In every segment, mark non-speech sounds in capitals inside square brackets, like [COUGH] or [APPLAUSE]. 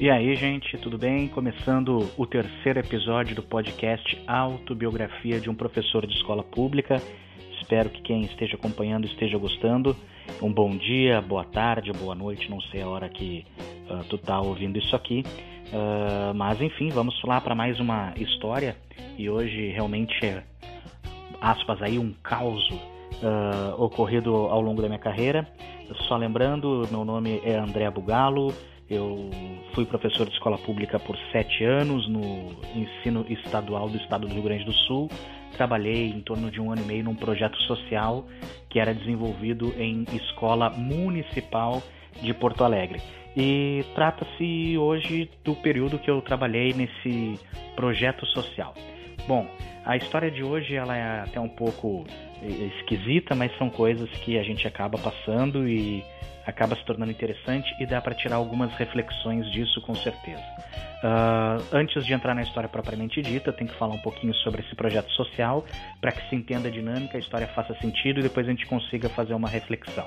E aí, gente, tudo bem? Começando o terceiro episódio do podcast Autobiografia de um Professor de Escola Pública. Espero que quem esteja acompanhando esteja gostando. Um bom dia, boa tarde, boa noite, não sei a hora que uh, tu tá ouvindo isso aqui. Uh, mas enfim, vamos lá para mais uma história. E hoje realmente é, aspas aí, um caos uh, ocorrido ao longo da minha carreira. Só lembrando, meu nome é André Bugalo, eu fui professor de escola pública por sete anos no ensino estadual do estado do Rio Grande do Sul. Trabalhei em torno de um ano e meio num projeto social que era desenvolvido em escola municipal de Porto Alegre. E trata-se hoje do período que eu trabalhei nesse projeto social. Bom, a história de hoje ela é até um pouco esquisita, mas são coisas que a gente acaba passando e acaba se tornando interessante e dá para tirar algumas reflexões disso com certeza. Uh, antes de entrar na história propriamente dita, tem que falar um pouquinho sobre esse projeto social para que se entenda a dinâmica, a história faça sentido e depois a gente consiga fazer uma reflexão.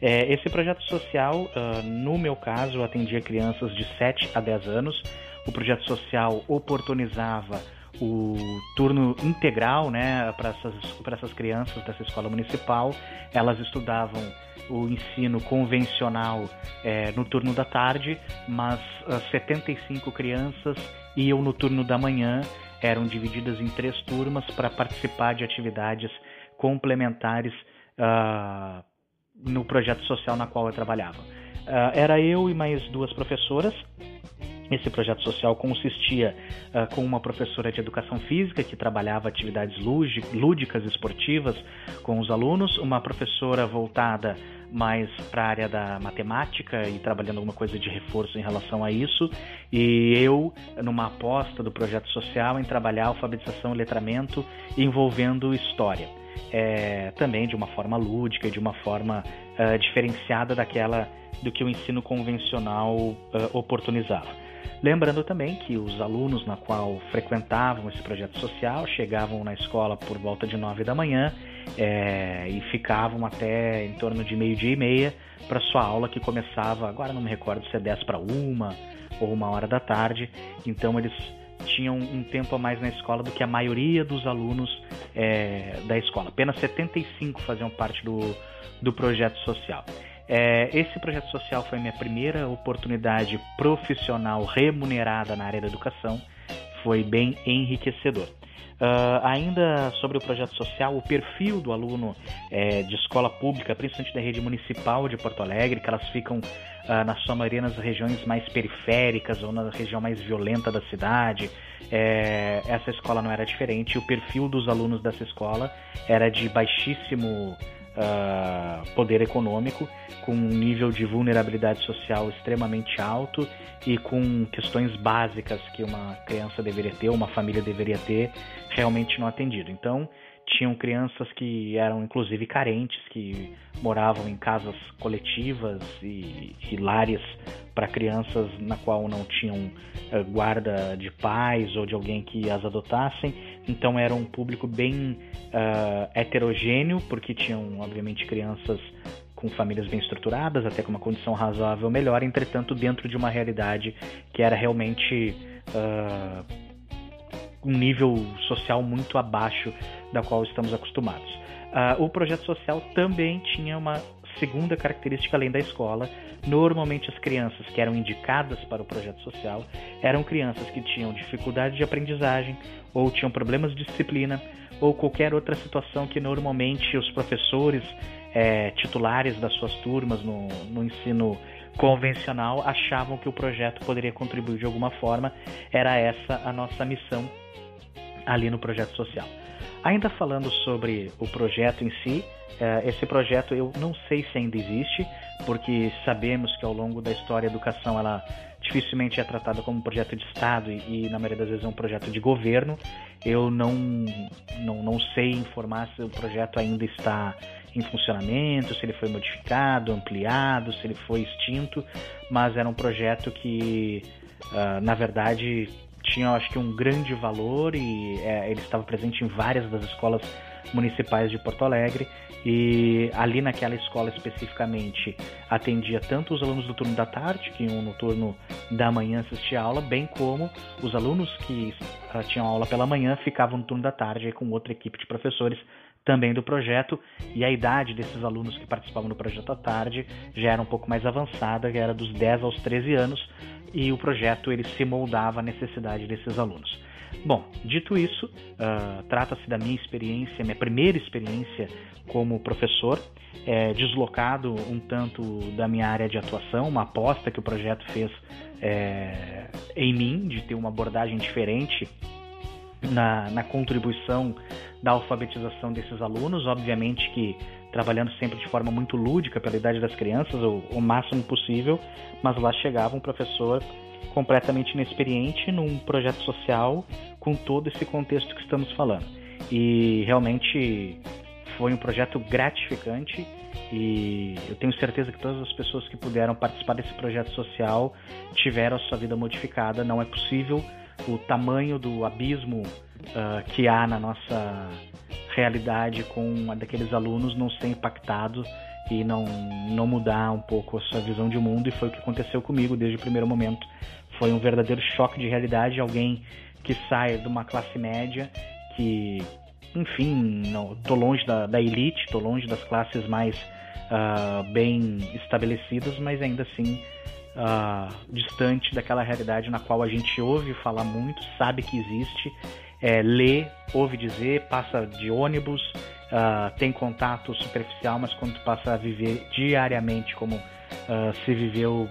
É, esse projeto social, uh, no meu caso, atendia crianças de 7 a 10 anos. O projeto social oportunizava o turno integral né, para essas, essas crianças dessa escola municipal. Elas estudavam o ensino convencional é, no turno da tarde, mas uh, 75 crianças iam no turno da manhã, eram divididas em três turmas para participar de atividades complementares uh, no projeto social na qual eu trabalhava. Uh, era eu e mais duas professoras esse projeto social consistia uh, com uma professora de educação física que trabalhava atividades lúdicas esportivas com os alunos, uma professora voltada mais para a área da matemática e trabalhando alguma coisa de reforço em relação a isso, e eu numa aposta do projeto social em trabalhar alfabetização e letramento envolvendo história. É, também de uma forma lúdica e de uma forma uh, diferenciada daquela do que o ensino convencional uh, oportunizava. Lembrando também que os alunos na qual frequentavam esse projeto social chegavam na escola por volta de 9 da manhã é, e ficavam até em torno de meio-dia e meia para sua aula que começava, agora não me recordo se é 10 para uma ou uma hora da tarde. Então eles tinham um tempo a mais na escola do que a maioria dos alunos é, da escola. Apenas 75 faziam parte do, do projeto social. É, esse projeto social foi minha primeira oportunidade profissional remunerada na área da educação. Foi bem enriquecedor. Uh, ainda sobre o projeto social, o perfil do aluno é, de escola pública, principalmente da rede municipal de Porto Alegre, que elas ficam, uh, na sua maioria, nas regiões mais periféricas ou na região mais violenta da cidade. É, essa escola não era diferente. O perfil dos alunos dessa escola era de baixíssimo uh, poder econômico, com um nível de vulnerabilidade social extremamente alto e com questões básicas que uma criança deveria ter, uma família deveria ter, realmente não atendido. Então, tinham crianças que eram inclusive carentes, que moravam em casas coletivas e, e lares para crianças na qual não tinham uh, guarda de pais ou de alguém que as adotassem. Então era um público bem uh, heterogêneo, porque tinham obviamente crianças com famílias bem estruturadas, até com uma condição razoável melhor, entretanto dentro de uma realidade que era realmente uh, um nível social muito abaixo da qual estamos acostumados. Uh, o projeto social também tinha uma segunda característica além da escola. Normalmente as crianças que eram indicadas para o projeto social eram crianças que tinham dificuldade de aprendizagem ou tinham problemas de disciplina ou qualquer outra situação que normalmente os professores é, titulares das suas turmas no, no ensino convencional achavam que o projeto poderia contribuir de alguma forma. Era essa a nossa missão ali no projeto social. Ainda falando sobre o projeto em si, é, esse projeto eu não sei se ainda existe, porque sabemos que ao longo da história a educação ela dificilmente é tratada como um projeto de Estado e, na maioria das vezes é um projeto de governo. Eu não, não, não sei informar se o projeto ainda está em funcionamento, se ele foi modificado, ampliado, se ele foi extinto, mas era um projeto que, uh, na verdade, tinha acho que um grande valor e é, ele estava presente em várias das escolas municipais de Porto Alegre. E ali naquela escola especificamente atendia tanto os alunos do turno da tarde, que iam no turno da manhã assistir a aula, bem como os alunos que uh, tinham aula pela manhã ficavam no turno da tarde com outra equipe de professores também do projeto, e a idade desses alunos que participavam do projeto à tarde já era um pouco mais avançada, que era dos 10 aos 13 anos, e o projeto ele se moldava à necessidade desses alunos. Bom, dito isso, uh, trata-se da minha experiência, minha primeira experiência como professor, é, deslocado um tanto da minha área de atuação, uma aposta que o projeto fez é, em mim, de ter uma abordagem diferente na, na contribuição da alfabetização desses alunos, obviamente que trabalhando sempre de forma muito lúdica pela idade das crianças, o, o máximo possível, mas lá chegava um professor completamente inexperiente num projeto social com todo esse contexto que estamos falando. E realmente foi um projeto gratificante e eu tenho certeza que todas as pessoas que puderam participar desse projeto social tiveram a sua vida modificada. Não é possível o tamanho do abismo uh, que há na nossa realidade com a daqueles alunos não ser impactado e não, não mudar um pouco a sua visão de mundo, e foi o que aconteceu comigo desde o primeiro momento. Foi um verdadeiro choque de realidade, alguém que sai de uma classe média, que, enfim, não, tô longe da, da elite, tô longe das classes mais uh, bem estabelecidas, mas ainda assim uh, distante daquela realidade na qual a gente ouve falar muito, sabe que existe, é, lê, ouve dizer, passa de ônibus, uh, tem contato superficial, mas quando passa a viver diariamente como uh, se viveu,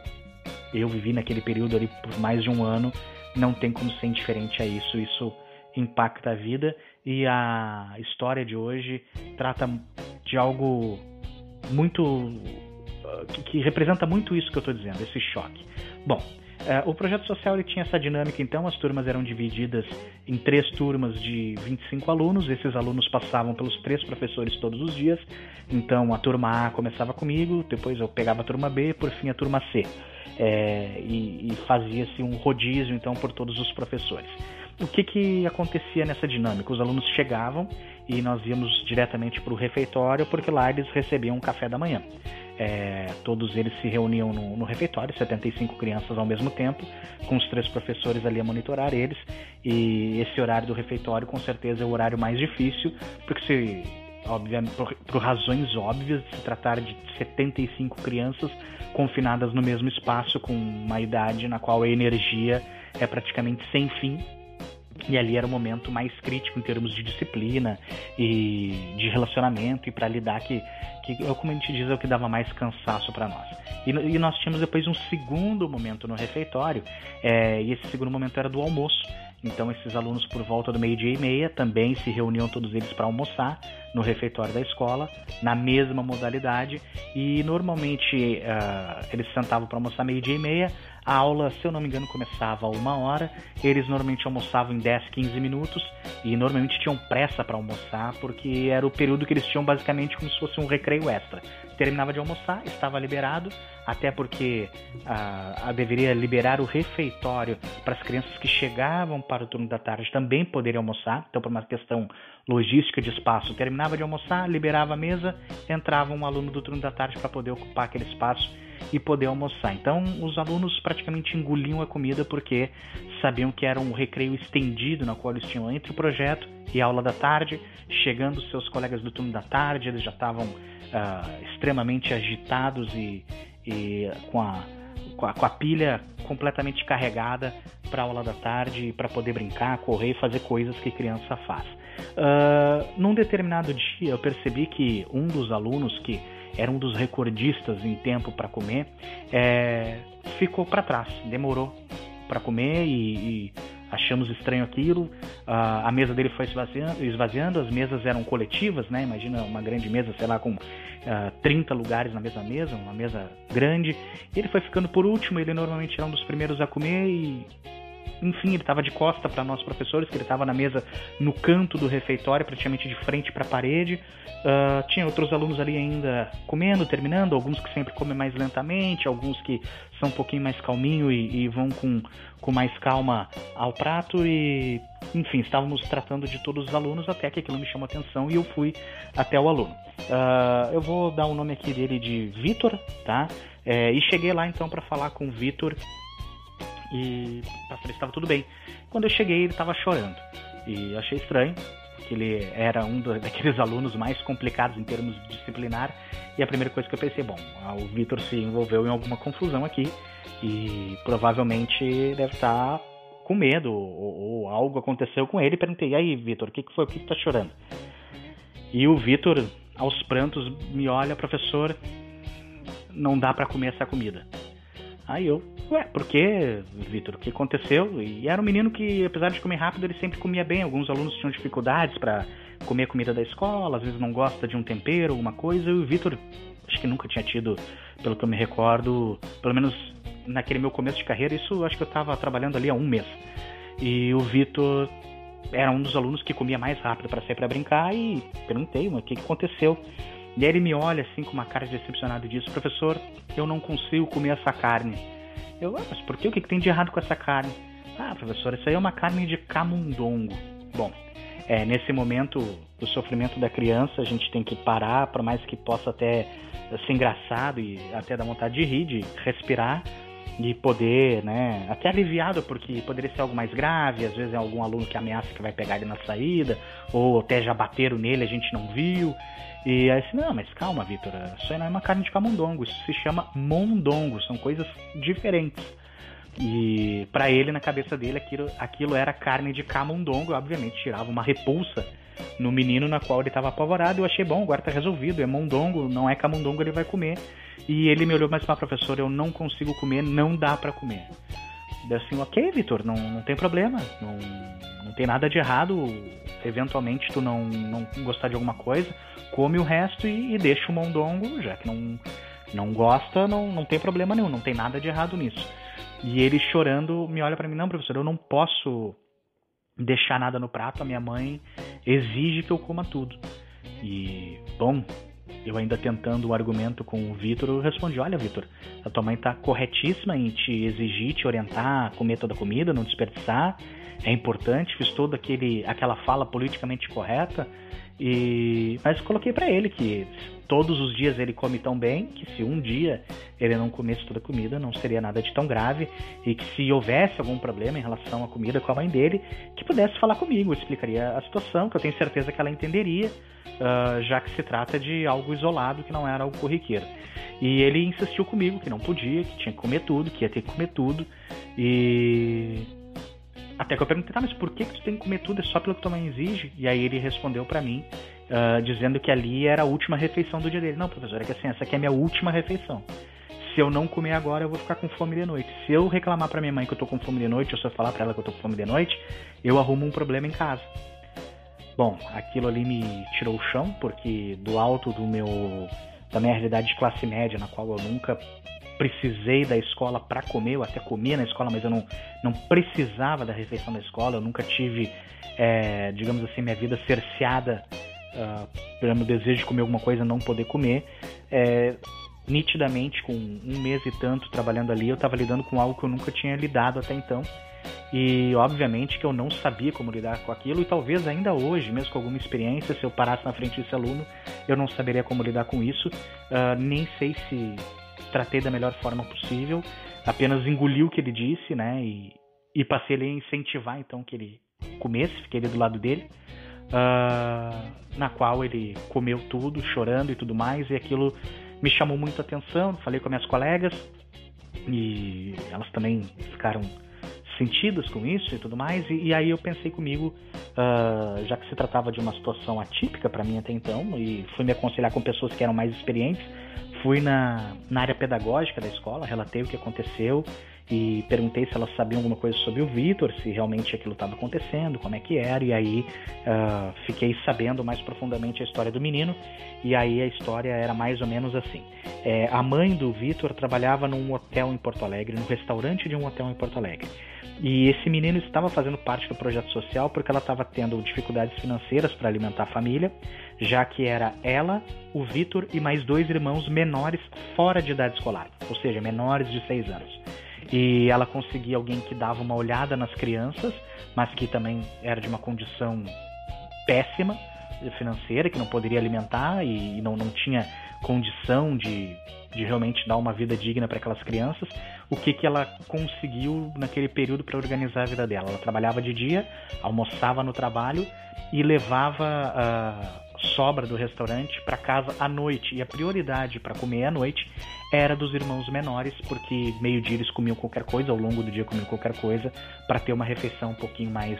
eu vivi naquele período ali por mais de um ano, não tem como ser indiferente a isso. Isso impacta a vida e a história de hoje trata de algo muito que, que representa muito isso que eu estou dizendo, esse choque. Bom, uh, o projeto social ele tinha essa dinâmica, então, as turmas eram divididas em três turmas de 25 alunos, esses alunos passavam pelos três professores todos os dias, então a turma A começava comigo, depois eu pegava a turma B, por fim a turma C. É, e, e fazia-se um rodízio então por todos os professores. O que, que acontecia nessa dinâmica? Os alunos chegavam e nós íamos diretamente para o refeitório porque lá eles recebiam um café da manhã. É, todos eles se reuniam no, no, refeitório, 75 crianças ao mesmo tempo, com os três professores ali a monitorar eles. E esse horário do refeitório, com certeza, é o horário mais difícil, porque se, obviamente, por, por razões óbvias, se tratar de 75 crianças confinadas no mesmo espaço, com uma idade na qual a energia é praticamente sem fim, e ali era o momento mais crítico em termos de disciplina e de relacionamento e para lidar que, que, como a gente diz, é o que dava mais cansaço para nós. E, e, nós tínhamos depois um segundo momento no refeitório, é, e esse segundo momento era do almoço. Então esses alunos por volta do meio-dia e meia também se reuniam todos eles para almoçar no refeitório da escola, na mesma modalidade, e normalmente uh, eles sentavam para almoçar meio-dia e meia, a aula, se eu não me engano, começava a uma hora. Eles normalmente almoçavam em 10, 15 minutos e normalmente tinham pressa para almoçar porque era o período que eles tinham basicamente como se fosse um recreio extra. Terminava de almoçar, estava liberado, até porque a, a deveria liberar o refeitório para as crianças que chegavam para o turno da tarde também poderem almoçar. Então, por uma questão logística de espaço, terminava de almoçar, liberava a mesa, entrava um aluno do turno da tarde para poder ocupar aquele espaço e poder almoçar. Então, os alunos praticamente engoliam a comida porque sabiam que era um recreio estendido na qual eles tinham entre o projeto e a aula da tarde. Chegando seus colegas do turno da tarde, eles já estavam uh, extremamente agitados e, e com, a, com, a, com a pilha completamente carregada para aula da tarde, para poder brincar, correr fazer coisas que criança faz. Uh, num determinado dia, eu percebi que um dos alunos que era um dos recordistas em tempo para comer, é, ficou para trás, demorou para comer e, e, achamos estranho aquilo. Uh, a mesa dele foi esvaziando, esvaziando, as mesas eram coletivas, né? Imagina uma grande mesa, sei lá, com uh, ah, 30 lugares na mesma mesa, uma mesa grande. Ele foi ficando por último, ele normalmente era um dos primeiros a comer e enfim, ele estava de costa para nós professores, que ele estava na mesa no canto do refeitório, praticamente de frente para a parede. Uh, tinha outros alunos ali ainda comendo, terminando, alguns que sempre comem mais lentamente, alguns que são um pouquinho mais calminho e, e vão com, com mais calma ao prato. E enfim, estávamos tratando de todos os alunos até que aquilo me chamou atenção e eu fui até o aluno. Uh, eu vou dar o nome aqui dele de Vitor, tá? É, e cheguei lá então para falar com o Vitor e para saber estava tudo bem. Quando eu cheguei, ele estava chorando e achei estranho, porque ele era um [LAUGHS] daqueles alunos mais complicados em termos disciplinar. E a primeira coisa que eu pensei, bom, o Vitor se envolveu em alguma confusão aqui e provavelmente deve estar com medo ou, ou algo aconteceu com ele. Perguntei, e aí, Vitor, o que, que foi? O que, que tá chorando? E o Vitor, aos prantos, me olha, professor, não dá para comer essa comida. Aí eu, ué, por que, Vitor? O que aconteceu? E era um menino que, apesar de comer rápido, ele sempre comia bem. Alguns alunos tinham dificuldades para comer a comida da escola, às vezes não gosta de um tempero, alguma coisa. E o Vitor, acho que nunca tinha tido, pelo que eu me recordo, pelo menos naquele meu começo de carreira, isso acho que eu estava trabalhando ali há um mês. E o Vitor era um dos alunos que comia mais rápido para sair para brincar e perguntei, o que, que aconteceu? E aí ele me olha assim com uma cara de decepcionado e diz: Professor, eu não consigo comer essa carne. Eu, ah, mas por que? O que, tem de errado com essa carne? Ah, professor, isso aí é uma carne de camundongo. Bom, é, nesse momento do sofrimento da criança, a gente tem que parar, por mais que possa até ser engraçado e até dar vontade de rir, de respirar, de poder, né, até aliviado porque poderia ser algo mais grave, às vezes é algum aluno que ameaça que vai pegar ele na saída, ou até já bateram nele, a gente não viu. E aí assim, não, mas calma, Vitor, isso aí não é uma carne de camundongo, isso se chama mondongo, são coisas diferentes. E para ele, na cabeça dele, aquilo, aquilo era carne de camundongo, obviamente tirava uma repulsa no menino na qual ele estava apavorado. Eu achei bom, agora tá resolvido, é mondongo, não é camundongo, ele vai comer. E ele me olhou, mas, mas professor, eu não consigo comer, não dá para comer. Daí assim, ok, Vitor, não, não tem problema, não, não tem nada de errado. Eventualmente tu não, não gostar de alguma coisa, come o resto e, e deixa o mondongo, já que não, não gosta, não, não tem problema nenhum, não tem nada de errado nisso. E ele chorando me olha para mim, não, professor, eu não posso deixar nada no prato, a minha mãe exige que eu coma tudo. E, bom, eu ainda tentando o argumento com o Vitor, eu respondi: Olha, Vitor, a tua mãe está corretíssima em te exigir, te orientar comer toda a comida, não desperdiçar. É importante, fiz toda aquele, aquela fala politicamente correta. E mas coloquei para ele que todos os dias ele come tão bem que se um dia ele não comesse toda a comida não seria nada de tão grave e que se houvesse algum problema em relação à comida com a mãe dele que pudesse falar comigo, explicaria a situação que eu tenho certeza que ela entenderia uh, já que se trata de algo isolado que não era algo corriqueiro. E ele insistiu comigo que não podia, que tinha que comer tudo, que ia ter que comer tudo. E até que eu perguntei, tá, mas por que, que tu tem que comer tudo? É só pelo que tua mãe exige? E aí ele respondeu para mim, uh, dizendo que ali era a última refeição do dia dele. Não, professor, é que assim, essa aqui é a minha última refeição. Se eu não comer agora, eu vou ficar com fome de noite. Se eu reclamar para minha mãe que eu tô com fome de noite, ou se eu falar para ela que eu tô com fome de noite, eu arrumo um problema em casa. Bom, aquilo ali me tirou o chão, porque do alto do meu da minha realidade de classe média, na qual eu nunca precisei da escola para comer, eu até comia na escola, mas eu não, não precisava da refeição da escola, eu nunca tive, é, digamos assim, minha vida cerceada uh, pelo meu desejo de comer alguma coisa não poder comer. É, nitidamente, com um mês e tanto trabalhando ali, eu estava lidando com algo que eu nunca tinha lidado até então, e obviamente que eu não sabia como lidar com aquilo, e talvez ainda hoje, mesmo com alguma experiência, se eu parasse na frente desse aluno, eu não saberia como lidar com isso. Uh, nem sei se tratei da melhor forma possível, apenas engoli o que ele disse, né? E, e passei a incentivar então que ele comesse, fiquei ali do lado dele. Uh, na qual ele comeu tudo, chorando e tudo mais, e aquilo me chamou muito a atenção. Falei com minhas colegas e elas também ficaram sentidas com isso e tudo mais. E, e aí eu pensei comigo, uh, já que se tratava de uma situação atípica para mim até então, e fui me aconselhar com pessoas que eram mais experientes, fui na, na área pedagógica da escola, relatei o que aconteceu e perguntei se elas sabiam alguma coisa sobre o Vitor, se realmente aquilo estava acontecendo, como é que era, e aí uh, fiquei sabendo mais profundamente a história do menino, e aí a história era mais ou menos assim. É, a mãe do Vitor trabalhava num hotel em Porto Alegre, no restaurante de um hotel em Porto Alegre. E esse menino estava fazendo parte do projeto social porque ela estava tendo dificuldades financeiras para alimentar a família, já que era ela, o Vitor e mais dois irmãos menores fora de idade escolar, ou seja, menores de 6 anos. e ela conseguia alguém que dava uma olhada nas crianças, mas que também era de uma condição péssima financeira, que não poderia alimentar e, não, não tinha condição de, de realmente dar uma vida digna para aquelas crianças, o que, que ela conseguiu naquele período para organizar a vida dela. Ela trabalhava de dia, almoçava no trabalho e levava a sobra do restaurante para casa à noite. E a prioridade para comer à noite era dos irmãos menores, porque meio-dia eles comiam qualquer coisa, ao longo do dia comiam qualquer coisa, para ter uma refeição um pouquinho mais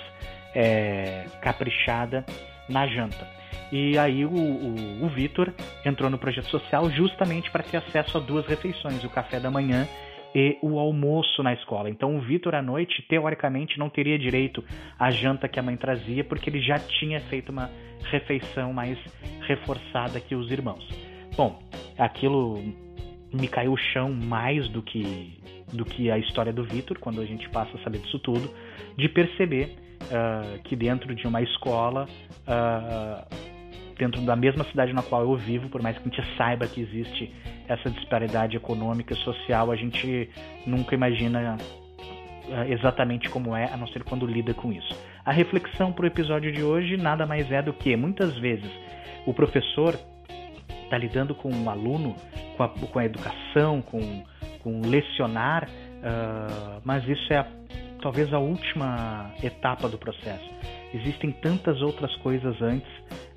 é, caprichada na janta. E aí o, o, o Vitor entrou no projeto social justamente para ter acesso a duas refeições, o café da manhã e o almoço na escola. Então o Vitor à noite, teoricamente, não teria direito à janta que a mãe trazia, porque ele já tinha feito uma refeição mais reforçada que os irmãos. Bom, aquilo me caiu o chão mais do que do que a história do Vitor, quando a gente passa a saber disso tudo, de perceber uh, que dentro de uma escola uh, dentro da mesma cidade na qual eu vivo, por mais que a gente saiba que existe essa disparidade econômica e social, a gente nunca imagina eh, exatamente como é, a não ser quando lida com isso. A reflexão para o episódio de hoje nada mais é do que, muitas vezes, o professor está lidando com um aluno, com a, com a, educação, com, com lecionar, uh, mas isso é talvez a última etapa do processo. Existem tantas outras coisas antes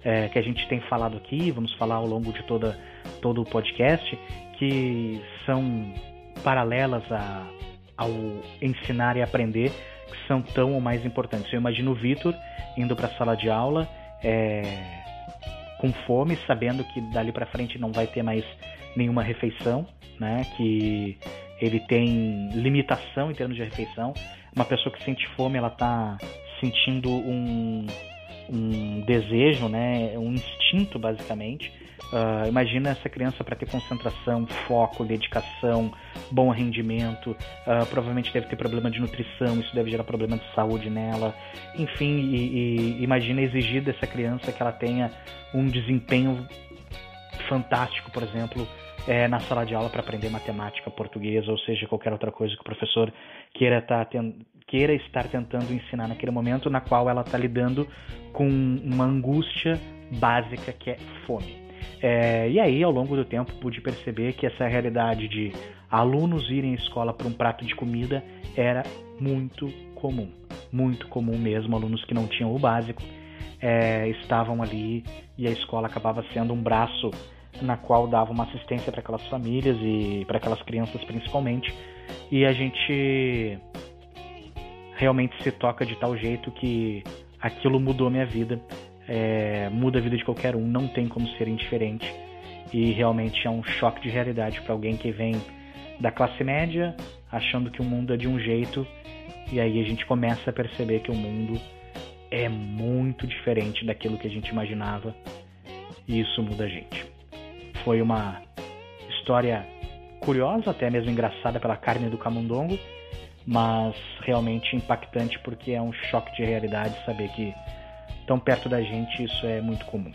é, que a gente tem falado aqui, vamos falar ao longo de toda, todo o podcast, que são paralelas a, ao ensinar e aprender, que são tão ou mais importantes. Eu imagino o Vitor indo para a sala de aula é, com fome, sabendo que dali para frente não vai ter mais nenhuma refeição, né? que ele tem limitação em termos de refeição. Uma pessoa que sente fome, ela está sentindo um, um desejo, né, um instinto basicamente. Uh, imagina essa criança para ter concentração, foco, dedicação, bom rendimento. Uh, provavelmente deve ter problema de nutrição, isso deve gerar problema de saúde nela. Enfim, e, e imagina exigir dessa criança que ela tenha um desempenho fantástico, por exemplo, é, na sala de aula para aprender matemática, português, ou seja, qualquer outra coisa que o professor queira, tá, queira estar tentando ensinar naquele momento, na qual ela está lidando com uma angústia básica que é fome. É, e aí, ao longo do tempo, pude perceber que essa realidade de alunos irem à escola por um prato de comida era muito comum. Muito comum mesmo, alunos que não tinham o básico é, estavam ali e a escola acabava sendo um braço na qual dava uma assistência para aquelas famílias e para aquelas crianças principalmente. E a gente realmente se toca de tal jeito que aquilo mudou minha vida, é, muda a vida de qualquer um, não tem como ser indiferente. E realmente é um choque de realidade para alguém que vem da classe média, achando que o mundo é de um jeito, e aí a gente começa a perceber que o mundo é muito diferente daquilo que a gente imaginava, e isso muda a gente. Foi uma história curiosa, até mesmo engraçada pela carne do camundongo, mas realmente impactante porque é um choque de realidade saber que tão perto da gente isso é muito comum.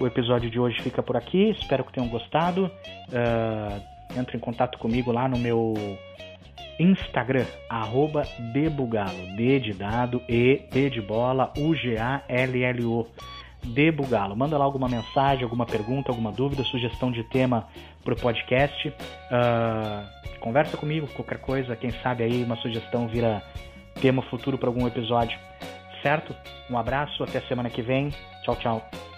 O episódio de hoje fica por aqui, espero que tenham gostado. Uh, entre em contato comigo lá no meu Instagram, arroba debugalo, D de dado, E, D de bola, U-G-A-L-L-O. Debugalo. Manda lá alguma mensagem, alguma pergunta, alguma dúvida, sugestão de tema para o podcast. Uh, conversa comigo, qualquer coisa, quem sabe aí uma sugestão vira tema futuro para algum episódio. Certo? Um abraço, até semana que vem. Tchau, tchau.